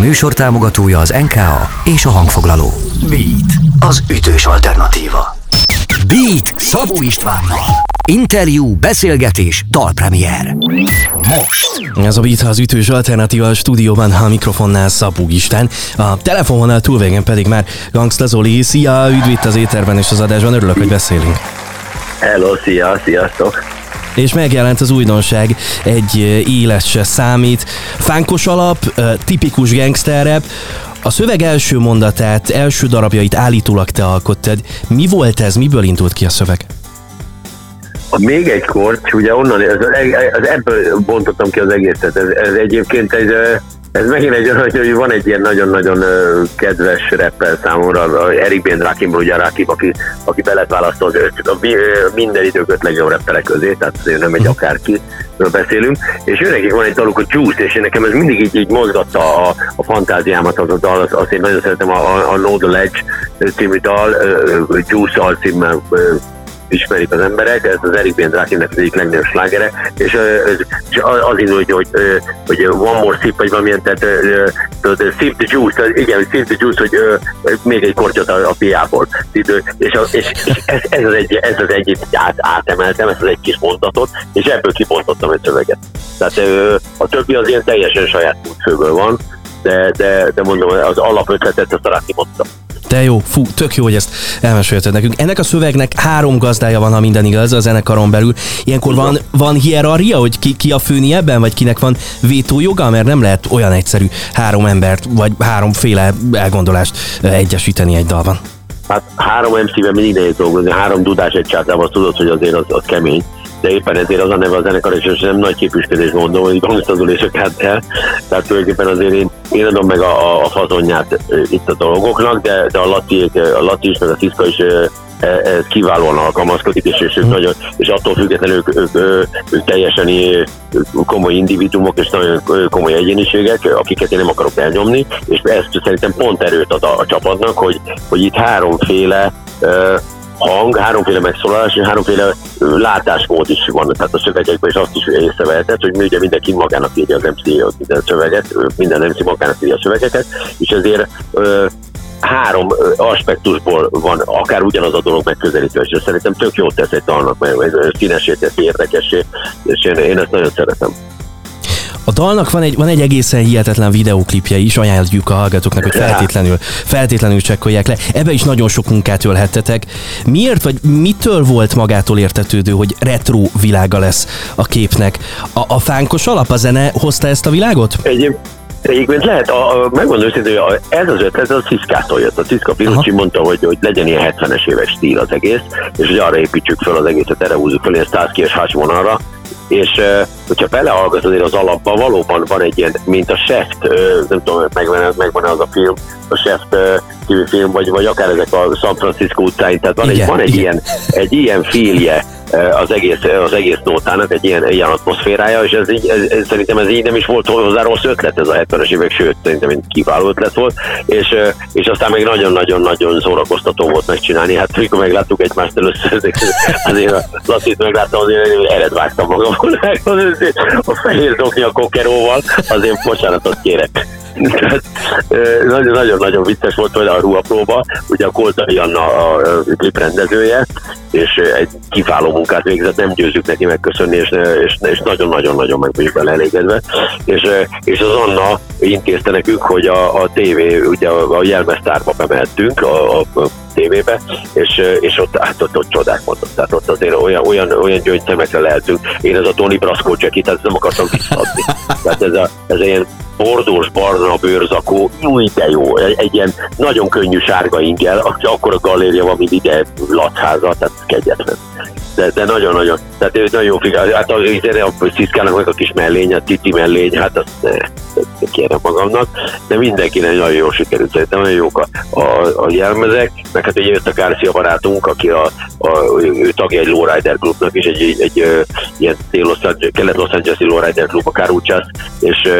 műsor támogatója az NKA és a hangfoglaló. Beat, az ütős alternatíva. Beat Szabó Istvánnal. Interjú, beszélgetés, dalpremier. Most. Ez a Beat az ütős alternatíva a stúdióban, a mikrofonnál Szapug István, a telefononál túlvégen pedig már Gangsta Zoli. Szia, üdv itt az éterben és az adásban, örülök, hogy beszélünk. Hello, szia, sziasztok! És megjelent az újdonság, egy élet se számít. Fánkos alap, tipikus gangster rap, a szöveg első mondatát, első darabjait állítólag te alkottad. Mi volt ez, miből indult ki a szöveg? Még egy korcs, ugye onnan, ez, ez, ebből bontottam ki az egészet. Ez, ez egyébként egy, ez megint egy olyan, hogy van egy ilyen nagyon-nagyon kedves rappel számomra, Erik Ben Rakim, ugye Rakim, aki, aki be lett választva a minden idők öt legjobb rappelek közé, tehát azért nem egy mhm. akárki beszélünk, és őnek van egy daluk, a Juice, és nekem ez mindig így, így mozgatta a, a fantáziámat az a dal, az, azt én nagyon szeretem a, a, a No The Ledge című dal, Juice alcímmel ismerik az emberek, ez az Eric B. Drakinnek az egyik legnagyobb slágere, és, és az indul, hogy, hogy one more sip, vagy valamilyen, tehát sip the juice, igen, sip the juice, hogy még egy kortyot a, a piából. És, és, és ez, ez, az egy, ez az egyik át, átemeltem, ez az egy kis mondatot, és ebből kibontottam egy szöveget. Tehát a többi az ilyen teljesen saját útfőből van, de, de, de mondom, az alapötletet azt talán kimondtam. De jó, fú, tök jó, hogy ezt elmesélted nekünk. Ennek a szövegnek három gazdája van, ha minden igaz, a zenekaron belül. Ilyenkor van, van hierarchia, hogy ki, ki a főni ebben, vagy kinek van vétójoga, mert nem lehet olyan egyszerű három embert, vagy háromféle elgondolást egyesíteni egy dalban. Hát három MC-ben mindig nehéz dolgozni, három dudás egy csátával tudod, hogy azért az, az kemény de éppen ezért az a neve a zenekar, és nem nagy képüsködés mondom, hogy gangstazul és a el. Tehát tulajdonképpen azért én, én adom meg a, a fazonját itt a dolgoknak, de, de a Lati, a Lati is, meg a Tiszka is ez kiválóan alkalmazkodik, és, és, ők mm. nagyon, és attól függetlenül ők, ők, ők, ők teljesen komoly individumok és nagyon komoly egyéniségek, akiket én nem akarok elnyomni, és ez szerintem pont erőt ad a, a csapatnak, hogy, hogy itt háromféle hang, háromféle megszólalás, és háromféle látásmód is van, tehát a szövegekben, és azt is észrevehetett, hogy mi ugye mindenki magának írja az MC minden szöveget, minden MC magának írja a szövegeket, és ezért ö, három aspektusból van akár ugyanaz a dolog megközelítve, és szerintem tök jót tesz egy dalnak, mert színesé teszi, érdekessé, és én, én ezt nagyon szeretem. A dalnak van egy, van egy egészen hihetetlen videóklipje is, ajánljuk a hallgatóknak, hogy feltétlenül, feltétlenül csekkolják le. Ebbe is nagyon sok munkát ölhettetek. Miért, vagy mitől volt magától értetődő, hogy retro világa lesz a képnek? A, a fánkos alap, a zene hozta ezt a világot? Egyéb, Egyébként lehet, a, a, megmondom őszintén, hogy ez az ötlet, az Ciszkától jött. A Ciszka Pirucsi mondta, hogy, hogy legyen ilyen 70-es éves stíl az egész, és hogy arra építsük fel az egészet, erre húzzuk fel ilyen Starsky és Hatch vonalra, és hogyha belehallgatsz azért az alapban, valóban van egy ilyen, mint a Chef, nem tudom, megvan, megvan az a film, a Chef című film, vagy, vagy akár ezek a San Francisco utcáin, tehát van, igen, egy, van egy, ilyen, egy ilyen félje az egész, az egész nótának, egy ilyen, ilyen atmoszférája, és ez, így, ez, ez, szerintem ez így nem is volt hozzá rossz ötlet ez a 70-es évek, sőt, szerintem egy kiváló ötlet volt, és, és aztán még nagyon-nagyon-nagyon szórakoztató volt megcsinálni. Hát mikor megláttuk egymást először, azért a Lacit megláttam, azért ered vágtam magam, a fehér zokni a kokeróval, azért bocsánatot kérek. Nagyon-nagyon vicces volt hogy a ruhapróba, ugye a Koltai Anna a klip rendezője, és egy kiváló munkát végzett, nem győzzük neki megköszönni, és nagyon-nagyon-nagyon meg vagyunk vele elégedve. És, és az Anna intézte nekünk, hogy a, a tévé, ugye a, a jelmeztárba bemehettünk, a, a tévébe, és, és ott, hát ott, ott csodák mondott. Tehát ott azért olyan, olyan, olyan gyöngyszemekre lehetünk. Én ez a Tony Brasco csekit, tehát nem akartam visszaadni. Tehát ez, a, ez ilyen bordós barna bőrzakó, új de jó, egy, ilyen nagyon könnyű sárga ingel, akkor a galéria van, mint ide latháza, tehát kegyetlen de, de nagyon-nagyon, tehát ő nagyon figál, hát az, a Sziszkának meg a kis mellény, a Titi mellény, hát azt ne, kérem magamnak, de mindenkinek nagyon jól sikerült, szerintem nagyon jók a, a, a jelmezek, meg hát ugye jött a Garcia barátunk, aki a, a, ő tagja egy lowrider klubnak is, egy, egy, egy ilyen kelet-Los Angeles-i lowrider klub, a Caruchas, és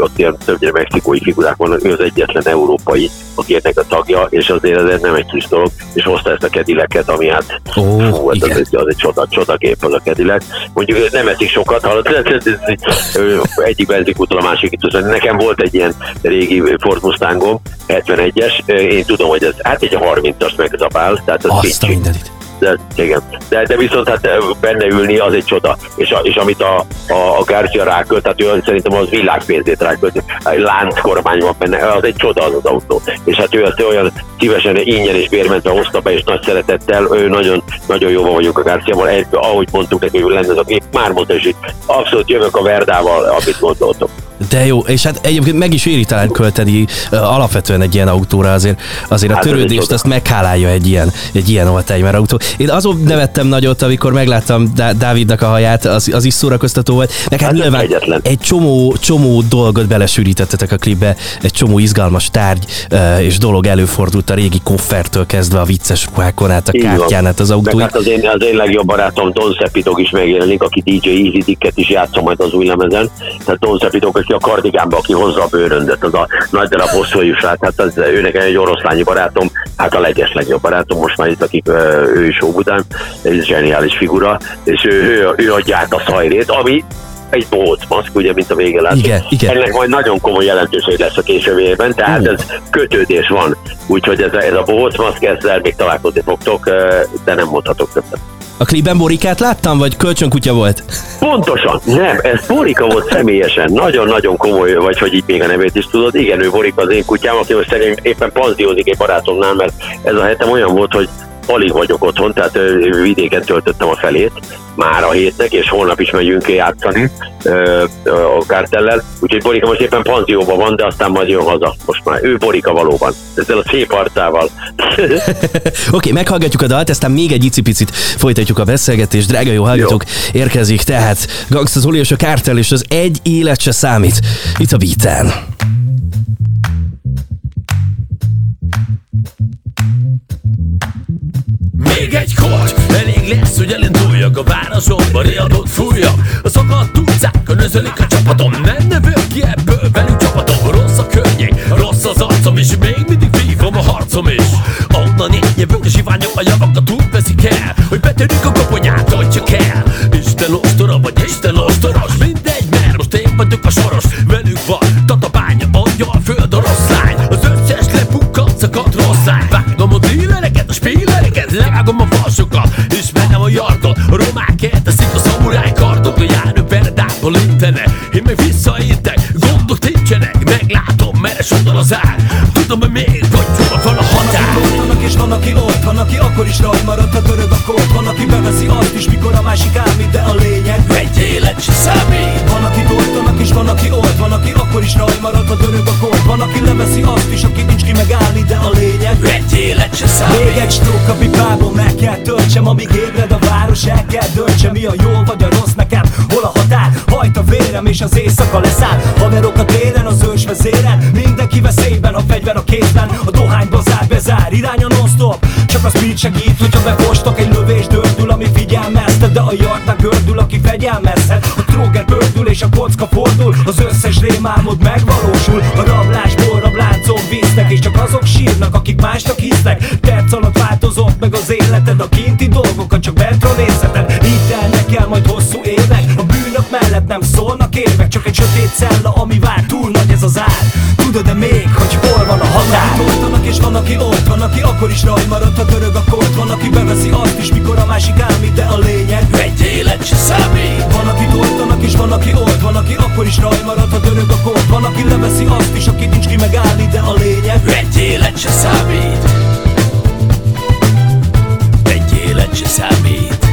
ott ilyen többnyire mexikói figurák vannak, ő az egyetlen európai, aki ennek a tagja, és azért ez nem egy kis dolog, és hozta ezt a kedileket, ami hát oh, fú, az, az, az, egy csoda, csodagép az a kedilek. Mondjuk nem eszik sokat, hallott, egyik benzinkútól a másik itt. Nekem volt egy ilyen régi Ford Mustangom, 71-es, én tudom, hogy ez hát egy 30-as megzabál, tehát ez Azt a mindenit de, igen. De, de viszont hát benne ülni az egy csoda. És, a, és amit a, a, a Garcia rákölt, tehát ő szerintem az világpénzét rákölt, lánc kormány van benne, az egy csoda az az autó. És hát ő azt olyan szívesen ingyen és bérmentve hozta be, és nagy szeretettel, ő nagyon, nagyon jóban vagyunk a Garciával, ahogy mondtuk neki, hogy lenne az a gép, már mondta, itt abszolút jövök a Verdával, amit gondoltok. De jó, és hát egyébként meg is éri talán költeni alapvetően egy ilyen autóra, azért, azért hát a törődést azt meghálálja egy ilyen, egy ilyen olteimer autó. Én azon nevettem nagyot, amikor megláttam Dávidnak a haját, az, az is szórakoztató volt. Meg hát, hát nyilván egyetlen. egy csomó, csomó dolgot belesűrítettetek a klipbe, egy csomó izgalmas tárgy és dolog előfordult a régi koffertől kezdve a vicces ruhákon át, a kártyán át az autó. Hát az én, az én legjobb barátom Don Szepidog is megjelenik, aki DJ Easy Dicket is játszom majd az új lemezen. Tehát Don Szepidog, aki a kardigánba, aki hozza a bőröndöt, az a nagy darab hosszú hát az, ő nekem egy oroszlányi barátom, hát a leges legjobb barátom, most már itt, akik ő is után, egy zseniális figura, és ő, ő, ő adja át a szajrét, ami egy maszk, ugye, mint a vége látszik. Igen, igen. Ennek majd nagyon komoly jelentőség lesz a később évben, tehát uh. ez kötődés van. Úgyhogy ez a, ez a maszk, ezzel még találkozni fogtok, de nem mondhatok többet. A klipben Borikát láttam, vagy kölcsönkutya volt? Pontosan, nem, ez Borika volt személyesen, nagyon-nagyon komoly, vagy hogy így még a nevét is tudod. Igen, ő Borika az én kutyám, aki most szerintem éppen panziózik egy barátomnál, mert ez a hetem olyan volt, hogy alig vagyok otthon, tehát vidéken töltöttem a felét már a hétnek, és holnap is megyünk játszani a kártellel. Úgyhogy Borika most éppen panzióban van, de aztán majd jön haza. Most már ő Borika valóban. Ezzel a szép arcával. Oké, okay, meghallgatjuk a dalt, aztán még egy icipicit folytatjuk a beszélgetést. Drága jó hallgatók, jó. érkezik tehát Gangsta Zoli és a kártel, és az egy élet se számít. Itt a beaten. Még egy kocs, elég lesz, hogy elinduljak A városomba riadót fújjak. A szakadt utcákon özölik a csapatom Nem növök ki ebből velük csapatom. Rossz a környék, rossz az arcom És még mindig vívom a harcom is. Onnan én jövök a zsiványok A javakat úgy veszik el Hogy betörjük a koponyát, hogy csak el. Isten ostora vagy Isten ostoros Mindegy, mert most én vagyok a soros. Velük van tatabánya, angyal, föld, Levágom a falsokat, és mennem a jarkot A romák elteszik a szamuráj kardot A járő peredából intene Én meg visszaintek, gondok nincsenek Meglátom, merre sodor az ár. Tudom, hogy még hol van a határ Van, és van, aki ott Van, aki akkor is rajt maradt, a törög a kód Van, aki beveszi azt is, mikor a másik ámít De a lényeg. Egy élet se számít. Van, aki tortanak és van, aki ott Van, aki akkor is rajt maradt, a törög a kód Van, aki leveszi azt is, aki nincs ki megállni De a lényeg egy élet se számít. Még egy stroke a pipából meg kell töltsem Amíg ébred a város, el kell döntsem Mi a jó vagy a rossz nekem, hol a határ? Hajt a vérem és az éjszaka leszáll. Haverok a téren, az ős vezéren Mindenki veszélyben, a fegyver a kézben. A dohány bazár bezár, irány a non-stop. Csak a speed segít, hogyha befostok Egy lövés dördül, ami figyelmeztet De a jartnak gördül, aki fegyelmezhet. A tróger bördül és a kocka fordul Az összes rémálmod megvalósul. A rablás, borrab láncon víznek És csak azok sírnak, akik másnak hisznek. Perc alatt változott meg az életed A kinti dolgokat csak bentről nézheted. Így telnek el majd hosszú évek A bűnök mellett nem szólnak évek Csak egy sötét cella, ami vár. Túl nagy ez az ár Tudod-e még, hogy hol van a határ? Van, és van, aki ott Van, aki akkor is raj maradt, ha törög a kort Van, aki beveszi azt is, mikor a másik ámít De a lényeg egy élet se számít. Van, aki tortanak és van, aki ott Van, aki akkor is raj maradt, ha törög a kort Van, aki leveszi azt is, aki nincs ki megállni De a lényeg egy élet se számít. Egy élet se számít.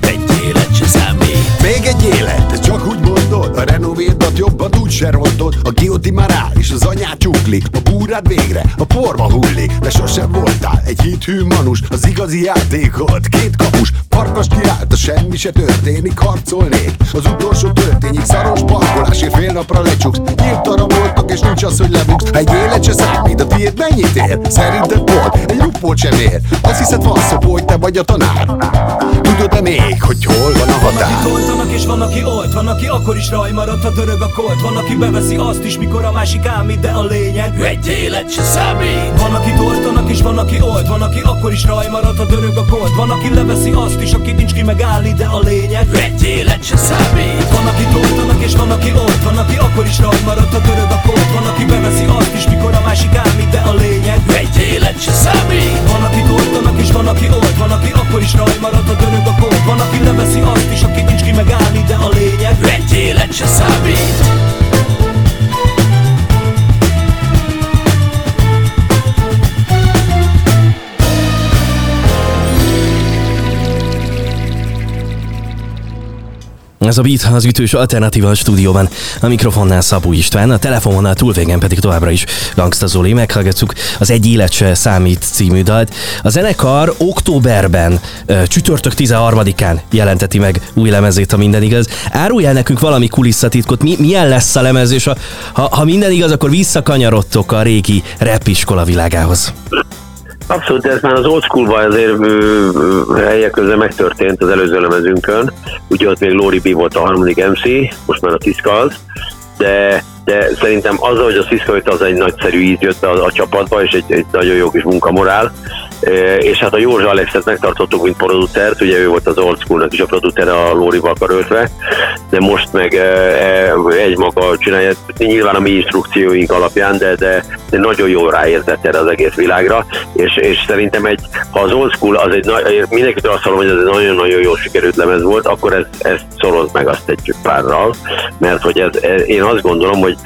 Egy élet se számít. Még egy élet, csak úgy mondod A renovédat jobban úgy se rontod. A gioti már áll, és az anyát csukli A búrád végre, a porba hullik. De sosem voltál egy hithű manus. Az igazi játékot, két kapus. Farkas kiállt, a semmi se történik Harcolnék, az utolsó történik Szaros parkolásért fél napra lecsuksz. Nyílt arra voltak, és nincs az, hogy lebuksz. Egy élet se számít, a tiéd mennyit ér? Szerinted volt, egy rupót sem ér. Azt hiszed van szó, hogy te vagy a tanár. Tudod-e még, hogy hol van a határ? Van, aki toltanak és van, aki olt Van, aki akkor is raj maradt, a dörög a kolt. Van, aki beveszi azt is, mikor a másik ámít De a lényeg egy élet se számít. Van, aki toltanak és van, aki olt Van, aki akkor is raj maradt, a dörög a kolt Van, aki leveszi azt is, aki nincs ki megállni De a lényeg. Egy élet se számít. Van, aki toltanak és van, aki olt Van, aki akkor is raj maradt, a dörög a kolt Van, aki beveszi azt is, mikor a másik ámít De a lényeg. Egy élet se számít. Van, aki toltanak és van, aki olt Van, aki akkor is raj maradt, a dörög a kolt Van, aki leveszi azt is, aki nincs ki megállni De a lényeg. Egy élet se számít Ez a Beat az ütős alternatíva a stúdióban. A mikrofonnál Szabó István, a telefononál túlvégen pedig továbbra is Gangsta Zoli. Meghallgatjuk az Egy élet se számít című dalt. A zenekar októberben, csütörtök 13-án jelenteti meg új lemezét, ha minden igaz. Árulj el nekünk valami kulisszatitkot, mi, milyen lesz a lemez, és ha, ha minden igaz, akkor visszakanyarodtok a régi rap iskola világához. Abszolút, ez már az old school azért helyek közben megtörtént az előző lemezünkön. Ugye ott még Lori B volt a harmadik MC, most már a Tiszka az, de, de szerintem az, hogy a jött, az egy nagyszerű íz jött a, a csapatba, és egy, egy nagyon jó kis munkamorál. És hát a Józsa Alexet megtartottuk, mint producert, ugye ő volt az old schoolnak is a producer a Lórival karöltve, de most meg e, egy maga csinálja, nyilván a mi instrukcióink alapján, de, de, de nagyon jól ráérzett erre az egész világra, és, és szerintem egy, ha az old school, az egy mindenkitől azt hallom, hogy ez egy nagyon-nagyon jó sikerült lemez volt, akkor ez, ez szoroz meg azt egy párral, mert hogy ez, én azt gondolom, hogy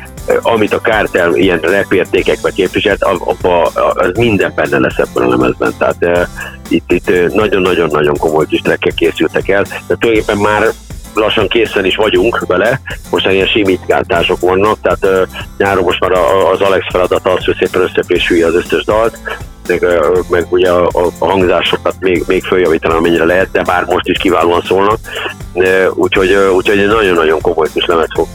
amit a kártel ilyen repértékekbe képviselt, abba, az minden benne lesz ebben a lemezben. Tehát uh, itt, itt nagyon-nagyon-nagyon komoly kis trekkek készültek el, de tulajdonképpen már lassan készen is vagyunk vele, most ilyen simítgáltások vannak, tehát uh, nyáron most már az Alex feladat az, hogy szépen összeprésülje az összes dalt, meg, meg ugye a, a hangzásokat még, még följavítani, amennyire lehet, de bár most is kiválóan szólnak. Úgyhogy, úgyhogy egy nagyon-nagyon komoly kis lemez fog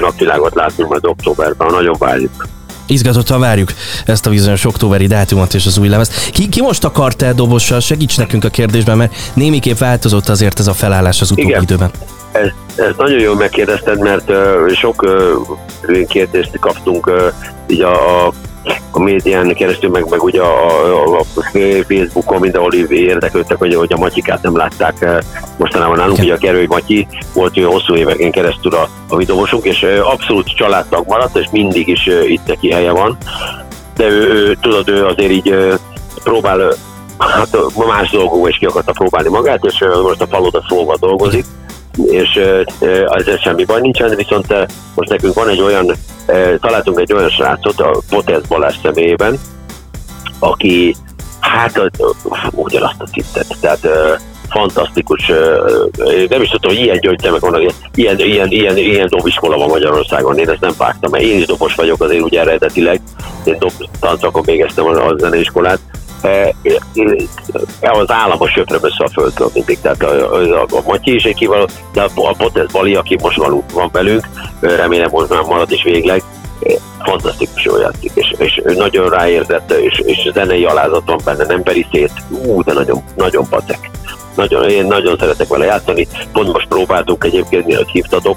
napvilágot látni majd októberben, nagyon várjuk. Izgatottan várjuk ezt a bizonyos októberi dátumot és az új lemezt. Ki, ki most akart el dobossal? Segíts nekünk a kérdésben, mert némiképp változott azért ez a felállás az utóbbi Igen. időben. Ez, ez nagyon jól megkérdezted, mert uh, sok uh, kérdést kaptunk uh, így a, a a médián keresztül, meg, meg ugye a, a, a Facebookon mindenhol érdeklődtek, hogy, hogy a Matyikát nem látták eh, mostanában nálunk, ugye a Gerői Matyi volt olyan hosszú éveken keresztül a, a videósunk, és eh, abszolút családtag maradt, és mindig is eh, itt neki helye van. De ő, ő tudod, ő azért így próbál hát más dolgokból is ki akarta próbálni magát, és most a faloda szóval dolgozik, és ezzel semmi baj nincsen, viszont most nekünk van egy olyan, találtunk egy olyan srácot a Potesz Balázs személyében, aki hát ugyanazt a szintet, tehát fantasztikus, nem is tudom, hogy ilyen gyöngytemek vannak, ilyen, ilyen, ilyen, ilyen dobiskola van Magyarországon, én ezt nem vágtam, mert én is dobos vagyok azért ugye eredetileg, én dob, tancakon végeztem a zeneiskolát, az állam a söpröm össze a földről mindig, tehát a, a, a Matyi is egy kiváló, de a, a Potez Bali, aki most való, van velünk, remélem most már marad is végleg, fantasztikus jól játszik, és, és nagyon ráérzett, és, és zenei alázat van benne, nem beri szét, ú, de nagyon, nagyon patek. Nagyon, én nagyon szeretek vele játszani, pont most próbáltunk egyébként, mielőtt hívtatok,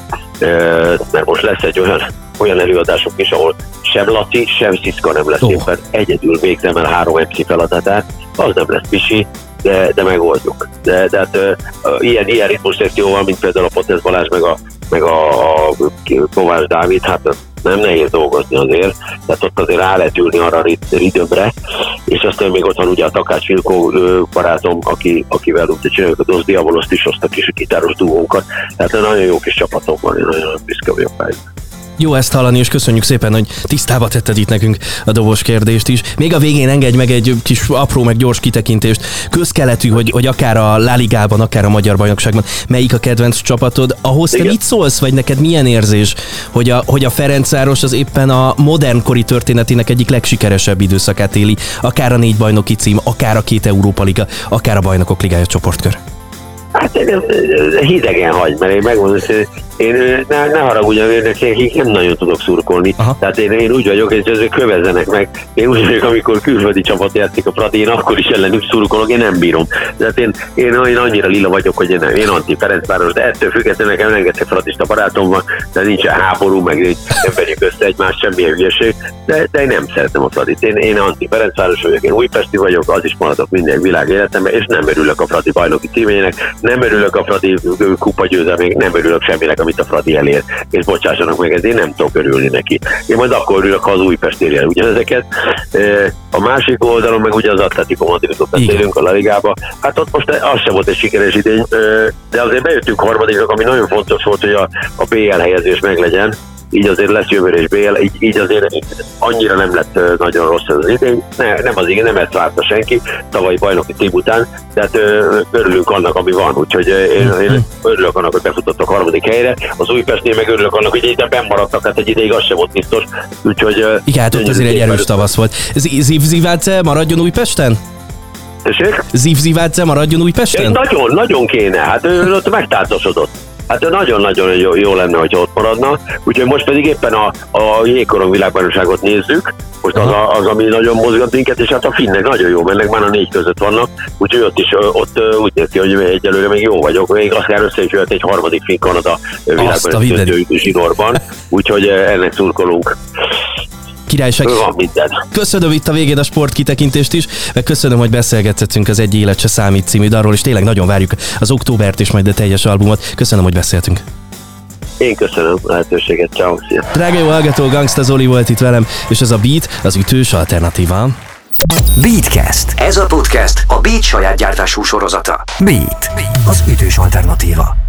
mert most lesz egy olyan, olyan előadások is, ahol sem Laci, sem Sziszka nem lesz Ó. éppen egyedül végzem el három MC feladatát, az nem lesz pisi, de, de megoldjuk. De, de hát ö, ilyen, ilyen ritmus szekcióval, mint például a Potesz Balázs, meg a, meg a, a Kovács Dávid, hát nem nehéz dolgozni azért, tehát ott azért rá lehet ülni arra ritmre, és aztán még ott van ugye a Takács Vilkó barátom, aki, akivel úgy csináljuk a Dos Diaboloszt is, azt a kis gitáros dugónkat, tehát nagyon jó kis csapatom van, én nagyon büszke vagyok rájuk. Jó ezt hallani, és köszönjük szépen, hogy tisztába tetted itt nekünk a dobos kérdést is. Még a végén engedj meg egy kis apró, meg gyors kitekintést. Közkeletű, hogy, hogy akár a La Ligában, akár a Magyar Bajnokságban, melyik a kedvenc csapatod. Ahhoz te Igen. mit szólsz, vagy neked milyen érzés, hogy a, hogy a Ferencváros az éppen a modernkori történetének egyik legsikeresebb időszakát éli, akár a négy bajnoki cím, akár a két Európa Liga, akár a Bajnokok Ligája csoportkör. Hát hidegen hagy, mert én megmondom, hogy én ne, ne haragudjam, én nekik nem nagyon tudok szurkolni. Aha. Tehát én, én úgy vagyok, hogy ezek kövezzenek meg. Én úgy vagyok, amikor külföldi csapat játszik a Fradi, én akkor is ellenük szurkolok, én nem bírom. Tehát én, én, én annyira lila vagyok, hogy én, nem, én anti Ferencváros, de ettől függetlenül nekem rengeteg fradista barátom van, de nincsen háború, meg nem verjük össze egymást, semmilyen hülyeség, de, de én nem szeretem a Fradit. Én, én anti Ferencváros vagyok, én újpesti vagyok, az is maradok minden világ életemben, és nem örülök a Fradi bajnoki címének, nem örülök a Fradi kupa győzelmének, nem örülök semminek, amit a Fradi elér. És bocsássanak meg, ez én nem tudok örülni neki. Én majd akkor örülök, ha az Újpest érje ugyanezeket. A másik oldalon meg ugye az Atletico Madridot beszélünk a La Ligába. Hát ott most az sem volt egy sikeres idény, de azért bejöttünk harmadiknak, ami nagyon fontos volt, hogy a, a BL helyezés meglegyen így azért lesz jövőre is BL, így, így azért annyira nem lett nagyon rossz ez az idény. Ne, nem az igen, nem ezt várta senki tavalyi bajnoki tím után, tehát örülünk annak, ami van, úgyhogy én, én örülök annak, hogy befutottak a harmadik helyre. Az Újpestnél meg örülök annak, hogy ide benn maradtak, hát egy ideig az sem volt biztos. Úgyhogy, Igen, hát ott azért egy erős tavasz volt. Ziv maradjon Újpesten? Tessék? Ziv maradjon Újpesten? Nagyon, nagyon kéne, hát ő ott megtáltosodott. Hát nagyon-nagyon jó, jó lenne, hogy ott maradna. Úgyhogy most pedig éppen a, a jégkorong világbajnokságot nézzük, most az, a, az, ami nagyon mozgat minket, és hát a finnek nagyon jó mennek, már a négy között vannak, úgyhogy ott is ott úgy néz ki, hogy egyelőre még jó vagyok, még akár össze is jöhet egy harmadik Finn Kanada világbajnokság zsinórban, úgyhogy ennek szurkolunk. Királyság. Van minden. Köszönöm itt a végén a sportkitekintést is, meg köszönöm, hogy beszélgetettünk az Egy Élet se számít című darról, és tényleg nagyon várjuk az októbert és majd a teljes albumot. Köszönöm, hogy beszéltünk. Én köszönöm a lehetőséget, ciao, szia. Drága jó hallgató, Gangsta Zoli volt itt velem, és ez a Beat, az ütős alternatíva. Beatcast. Ez a podcast a Beat saját gyártású sorozata. Beat, az ütős alternatíva.